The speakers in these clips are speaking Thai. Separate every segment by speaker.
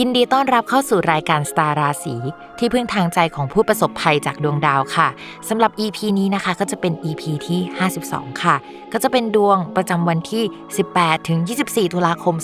Speaker 1: ยินดีต้อนรับเข้าสู่รายการสตาราศีที่พึ่งทางใจของผู้ประสบภัยจากดวงดาวค่ะสำหรับ EP นี้นะคะก็จะเป็น EP ที่ 52 ค่ะ ก็จะเป็นดวงประจำวันที่ 18 ถึง 24 ตุลาคม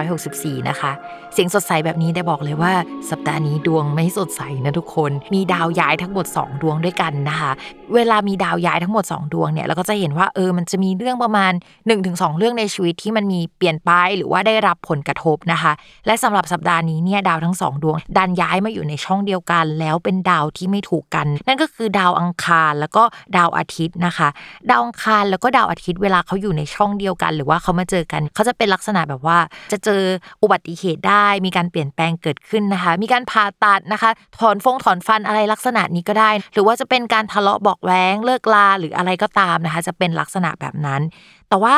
Speaker 1: 2564 นะคะ เสียงสดใสแบบนี้ได้บอกเลยว่า สัปดาห์นี้ดวงไม่สดใสนะทุกคน มีดาวย้ายทั้งหมด 2 ดวงด้วยกันนะคะ เวลามีดาวย้ายทั้งหมด 2 ดวงเนี่ยเราก็จะเห็นว่าเออมันจะมีเรื่องประมาณ 1-2 เรื่องในชีวิตที่มันมีเปลี่ยนไปหรือว่าได้รับผลกระทบนะคะ และสำหรับสัปดาห์นี้เนี่ยดาวทั้งสองดวง ดันย้ายมาอยู่ในช่องเดียวกัน แล้วเป็นดาวที่ไม่ถูกกัน นั่นก็คือดาวอังคารแล้วก็ดาวอาทิตย์นะคะ ดาวอังคารแล้วก็ดาวอาทิตย์เวลาเขาอยู่ในช่องเดียวกัน หรือว่าเขามาเจอกันเขาจะเป็นลักษณะแบบว่า จะเจออุบัติเหตุได้ มีการเปลี่ยนแปลงเกิดขึ้นนะคะ มีการผ่าตัดนะคะ ถอนฟงถอนฟันอะไรลักษณะนี้ก็ได้ หรือว่าจะเป็นการทะเลาะบอกแว้งเลิกลาหรืออะไรก็ตามนะคะ จะเป็นลักษณะแบบนั้น แต่ว่า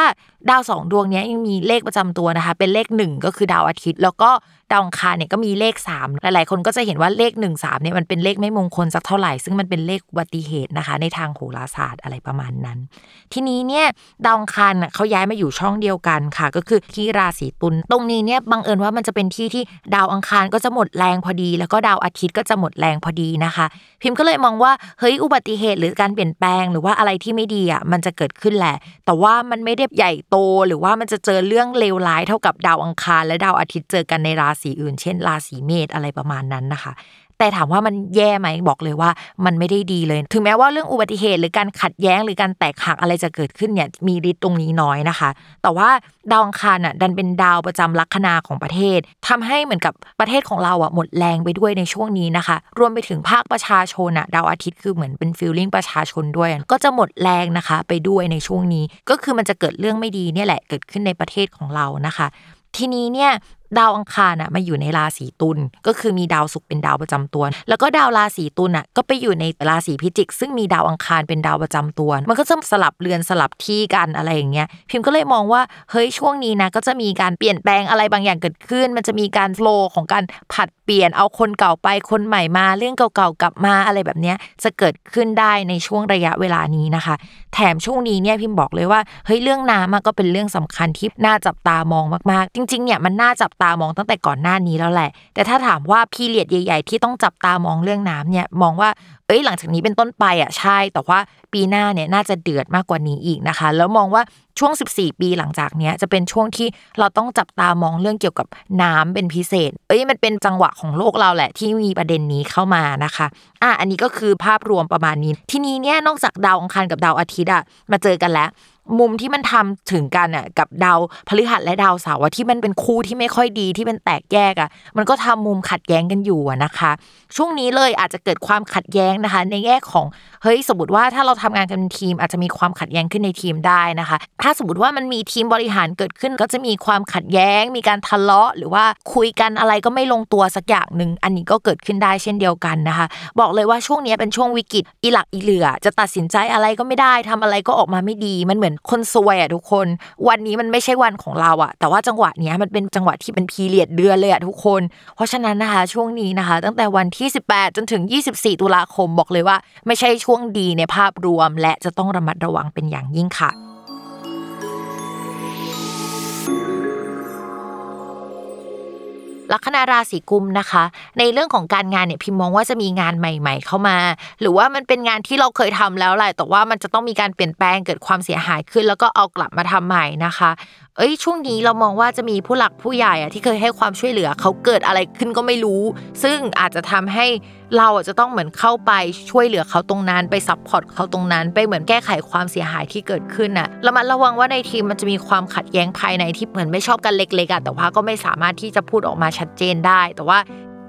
Speaker 1: ดาวสองดวงนี้ยังมีเลขประจำตัวนะคะ เป็นเลขหนึ่งก็คือดาวอาทิตย์ แล้วก็ดาวอังคารเนี่ยก็มีเลข 3 หลายๆ คนก็จะเห็นว่าเลข1 3เนี่ยมันเป็นเลขไม่มงคลสักเท่าไหร่ ซึ่งมันเป็นเลขอุบัติเหตุนะคะ ในทางโหราศาสตร์อะไรประมาณนั้น ทีนี้เนี่ยดาวอังคารเขาย้ายมาอยู่ช่องเดียวกันค่ะ ก็คือที่ราศีตุลตรงนี้เนี่ยบังเอิญว่ามันจะเป็นที่ที่ดาวอังคารก็จะหมดแรงพอดี แล้วก็ดาวอาทิตย์ก็จะหมดแรงพอดีนะคะ พิมพ์ก็เลยมองว่าเฮ้ยอุบัติเหตุหรือการเปลี่ยนแปลง หรือว่าอะไรที่ไม่ดีอะมันจะเกิดขึ้นแหละ แต่ว่ามันไม่ได้ใหญ่โต หรือว่ามันจะเจอเรื่องเลวร้ายเท่ากับดาวอังคาร และดาวอาทิตย์เจอกันในราศีอื่น เช่น ราศีเมษอะไรประมาณนั้นนะคะ แต่ถามว่ามันแย่ไหมบอกเลยว่า มันไม่ได้ดีเลย ถึงแม้ว่าเรื่องอุบัติเหตุหรือการขัดแย้งหรือการแตกหักอะไรจะเกิดขึ้นเนี่ยมีฤทธิ์ตรงนี้น้อยนะคะ แต่ว่าดาวอังคารอะดันเป็นดาวประจำลัคนาของประเทศทำให้เหมือนกับประเทศของเราอะหมดแรงไปด้วยในช่วงนี้นะคะ รวมไปถึงภาคประชาชนอะดาวอาทิตย์คือเหมือนเป็นฟิลลิ่งประชาชนด้วย ก็จะหมดแรงนะคะ ไปด้วยในช่วงนี้ ก็คือมันจะเกิดเรื่องไม่ดีเนี่ยแหละเกิดขึ้นในประเทศของเรานะคะ ทีนี้เนี่ย ดาวอังคารอะมาอยู่ในราศีตุลก็คือมีดาวศุกร์เป็นดาวประจำตัว แล้วก็ดาวราศีตุลอะก็ไปอยู่ในราศีพิจิก ซึ่งมีดาวอังคารเป็นดาวประจำตัว มันก็จะสลับเรือนสลับที่กันอะไรอย่างเงี้ยพิมพ์ก็เลยมองว่าเฮ้ยช่วงนี้นะก็จะมีการเปลี่ยนแปลงอะไรบางอย่างเกิดขึ้น มันจะมีการโฟล์ของการผัดเปลี่ยนเอาคนเก่าไปคนใหม่มาเรื่องเก่าๆกลับมาอะไรแบบเนี้ยจะเกิดขึ้นได้ในช่วงระยะเวลานี้นะคะ แถมช่วงนี้เนี่ยพิมพ์บอกเลยว่าเฮ้ยเรื่องน้ำก็เป็นเรื่องสำคัญที่น่าจับตามองมากๆ จริงๆเนี่ยมันน่าจับตามองตั้งแต่ก่อนหน้านี้แล้วแหละ แต่ถ้าถามว่าพีเรียดใหญ่ ๆ ที่ต้องจับตามองเรื่องน้ำเนี่ยมองว่าเอ้ยหลังจากนี้เป็นต้นไปอะใช่ แต่ว่าปีหน้าเนี่ยน่าจะเดือดมากกว่านี้อีกนะคะ แล้วมองว่าช่วง 14 ปีหลังจากเนี้ยจะเป็นช่วงที่เราต้องจับตามองเรื่องเกี่ยวกับน้ำเป็นพิเศษ เอ้ยมันเป็นจังหวะของโลกเราแหละ ที่มีประเด็นนี้เข้ามานะคะ อะอันนี้ก็คือภาพรวมประมาณนี้ ทีนี้เนี่ยนอกจากดาวอังคารกับดาวอาทิตย์อะมาเจอกันแล้วมุมที่มันทำถึงกันอะกับดาวพฤหัสและดาวเสาร์ที่มันเป็นคู่ที่ไม่ค่อยดีที่เป็นแตกแยกอะมันก็ทำมุมขัดแย้งกันอยู่นะคะ ช่วงนี้เลยอาจจะเกิดความขัดแย้งงนะคะ ในแง่ของเฮ้ยสมมติว่าถ้าเราทำงานกันเป็นทีมอาจจะมีความขัดแย้งขึ้นในทีมได้นะคะ ถ้าสมมติว่ามันมีทีมบริหารเกิดขึ้น ก็จะมีความขัดแย้ง มีการทะเลาะ หรือว่าคุยกันอะไรก็ไม่ลงตัวสักอย่างหนึ่งอันนี้ก็เกิดขึ้นได้เช่นเดียวกันนะคะ บอกเลยว่าช่วงนี้เป็นช่วงวิกฤตอีหลักอีเหลือ จะตัดสินใจอะไรก็ไม่ได้ทำอะไรก็ออกมาไม่ดี มันเหมือนคนซวยอะทุกคน วันนี้มันไม่ใช่วันของเราอะ แต่ว่าจังหวะนี้มันเป็นจังหวะที่เป็นพีเรียดเดือนเลยอะทุกคน เพราะฉะนั้นนะคะช่วงนี้นะคะ ตั้งแต่วันที่ 18 จนถึง 24 ตุลาคมบอกเลยว่า ไม่ใช่ช่วงดีในภาพรวม และจะต้องระมัดระวังเป็นอย่างยิ่งค่ะลัคนาราศีกุมภ์นะคะ ในเรื่องของการงานเนี่ยพิมมองว่าจะมีงานใหม่ ๆ เข้ามา หรือว่ามันเป็นงานที่เราเคยทำแล้วแหละแต่ว่ามันจะต้องมีการเปลี่ยนแปลงเกิดความเสียหายขึ้น แล้วก็เอากลับมาทำใหม่นะคะ เอ้ยช่วงนี้เรามองว่าจะมีผู้หลักผู้ใหญ่อะที่เคยให้ความช่วยเหลือเขาเกิดอะไรขึ้นก็ไม่รู้ ซึ่งอาจจะทำให้เราอะจะต้องเหมือนเข้าไปช่วยเหลือเขาตรงนั้นไป support เขาตรงนั้น ไปเหมือนแก้ไขความเสียหายที่เกิดขึ้นน่ะระมัดระวังว่าในทีมมันจะมีความขัดแย้งภายในที่เหมือนไม่ชอบกันเล็กๆอะแต่ว่าก็ไม่สามารถที่จะพูดออกมาชัดเจนได้ แต่ว่า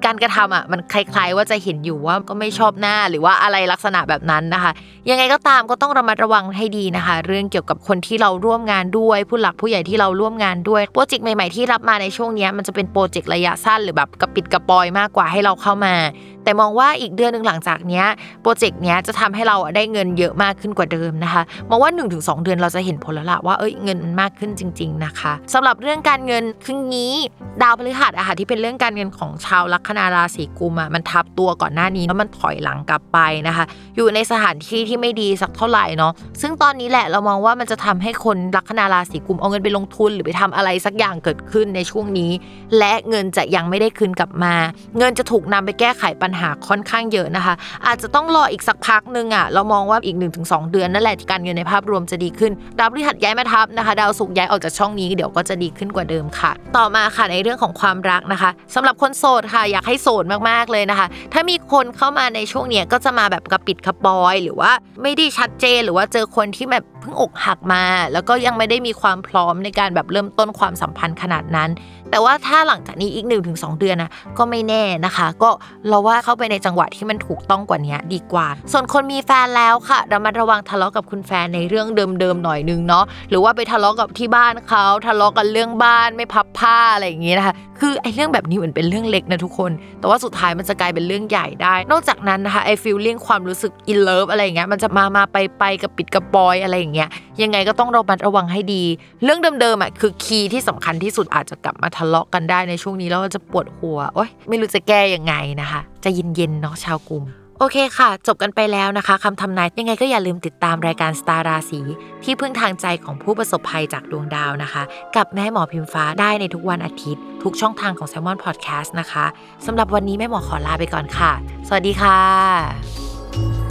Speaker 1: การกระทำอะมันคล้ายๆว่าจะเห็นอยู่ว่าก็ไม่ชอบหน้าหรือว่าอะไรลักษณะแบบนั้นนะคะ ยังไงก็ตามก็ต้องระมัดระวังให้ดีนะคะ เรื่องเกี่ยวกับคนที่เราร่วมงานด้วย ผู้หลักผู้ใหญ่ที่เราร่วมงานด้วยโปรเจกต์ใหม่ๆที่รับมาในช่วงนี้มันจะเป็นโปรเจกต์ระยะสั้นหรือแบบกระปิดกระปอยมากกว่าให้เราเข้ามา แต่มองว่าอีกเดือนหนึ่งหลังจากนี้โปรเจกต์นี้จะทำให้เราได้เงินเยอะมากขึ้นกว่าเดิมนะคะมองว่า 1-2 เดือนเราจะเห็นผลแล้วละว่าเอ้ยเงินมันมากขึ้นจริง ๆนะคะสำหรับเรื่องการเงินคืนนี้ ดาวพฤหัสอะค่ะที่เป็นเรื่องการเงินของชาวลัคนาราศีกุมอะมันทับตัวก่อนหน้านี้แล้วมันถอยหลังกลับไปนะคะ อยู่ในสถานที่ที่ไม่ดีสักเท่าไหร่เนาะซึ่งตอนนี้แหละเรามองว่ามันจะทำให้คนลัคนาราศีกุมเอาเงินไปลงทุนหรือไปทำอะไรสักอย่างเกิดขึ้นในช่วงนี้ และเงินจะยังไม่ได้คืนกลับมา เงินจะถูกนำไปแก้ไขปัญหาค่อนข้างเยอะนะคะ อาจจะต้องรออีกสักพักหนึ่งอะเรามองว่าอีก 1-2 เดือนนั่นแหละที่การเงินในภาพรวมจะดีขึ้น ดาวพฤหัสย้ายมาทับนะคะ ดาวศุกร์ย้ายออกจากช่องนี้เดี๋ยวก็จะดีขึ้นกว่าเดิมค่ะ ต่อมาค่ะในเรื่องของความรักนะคะสำหรับคนโสดค่ะอยากให้โสดมากๆเลยนะคะ ถ้ามีคนเข้ามาในช่วงเนี้ยก็จะมาแบบกระปิดกระปอย หรือว่าไม่ได้ชัดเจนหรือว่าเจอคนที่แบบเพิ่งอกหักมา แล้วก็ยังไม่ได้มีความพร้อมในการแบบเริ่มต้นความสัมพันธ์ขนาดนั้นแต่ว่าถ้าหลังจากนี้อีก 1-2 เดือนนะก็ไม่แน่นะคะ ก็เราว่าเข้าไปในจังหวะที่มันถูกต้องกว่านี้ดีกว่า ส่วนคนมีแฟนแล้วค่ะระมัดระวังทะเลาะกับคุณแฟนในเรื่องเดิมๆหน่อยนึงเนาะหรือว่าไปทะเลาะกับที่บ้านเขาทะเลาะกันเรื่องบ้านไม่พับผ้าอะไรอย่างเงี้ยนะคะคือไอ้เรื่องแบบนี้เหมือนเป็นเรื่องเล็กนะทุกคน แต่ว่าสุดท้ายมันจะกลายเป็นเรื่องใหญ่ได้ นอกจากนั้นนะคะไอ้ feeling ความรู้สึก in love อะไรอย่างเงี้ยมันจะมามาไปไปกะปริดกะปรอยอะไรอย่างเงี้ยยังไงก็ต้องระมัดระวังให้ดี เรื่องเดิมๆอะคือ key ที่สำคัญที่สุดอาจจะกลับมาทะเลาะกันได้ในช่วงนี้แล้วก็จะปวดหัวโอ๊ยไม่รู้จะแก้ยังไงนะคะ ใจเย็นๆเนาะชาวกุมภ์โอเคค่ะ จบกันไปแล้วนะคะคำทำนายยังไงก็อย่าลืมติดตามรายการสตาร์ราศีที่พึ่งทางใจของผู้ประสบภัยจากดวงดาวนะคะ กับแม่หมอพิมฟ้าได้ในทุกวันอาทิตย์ ทุกช่องทางของ s ซ l m o n Podcast นะคะสำหรับวันนี้แม่หมอขอลาไปก่อนค่ะ สวัสดีค่ะ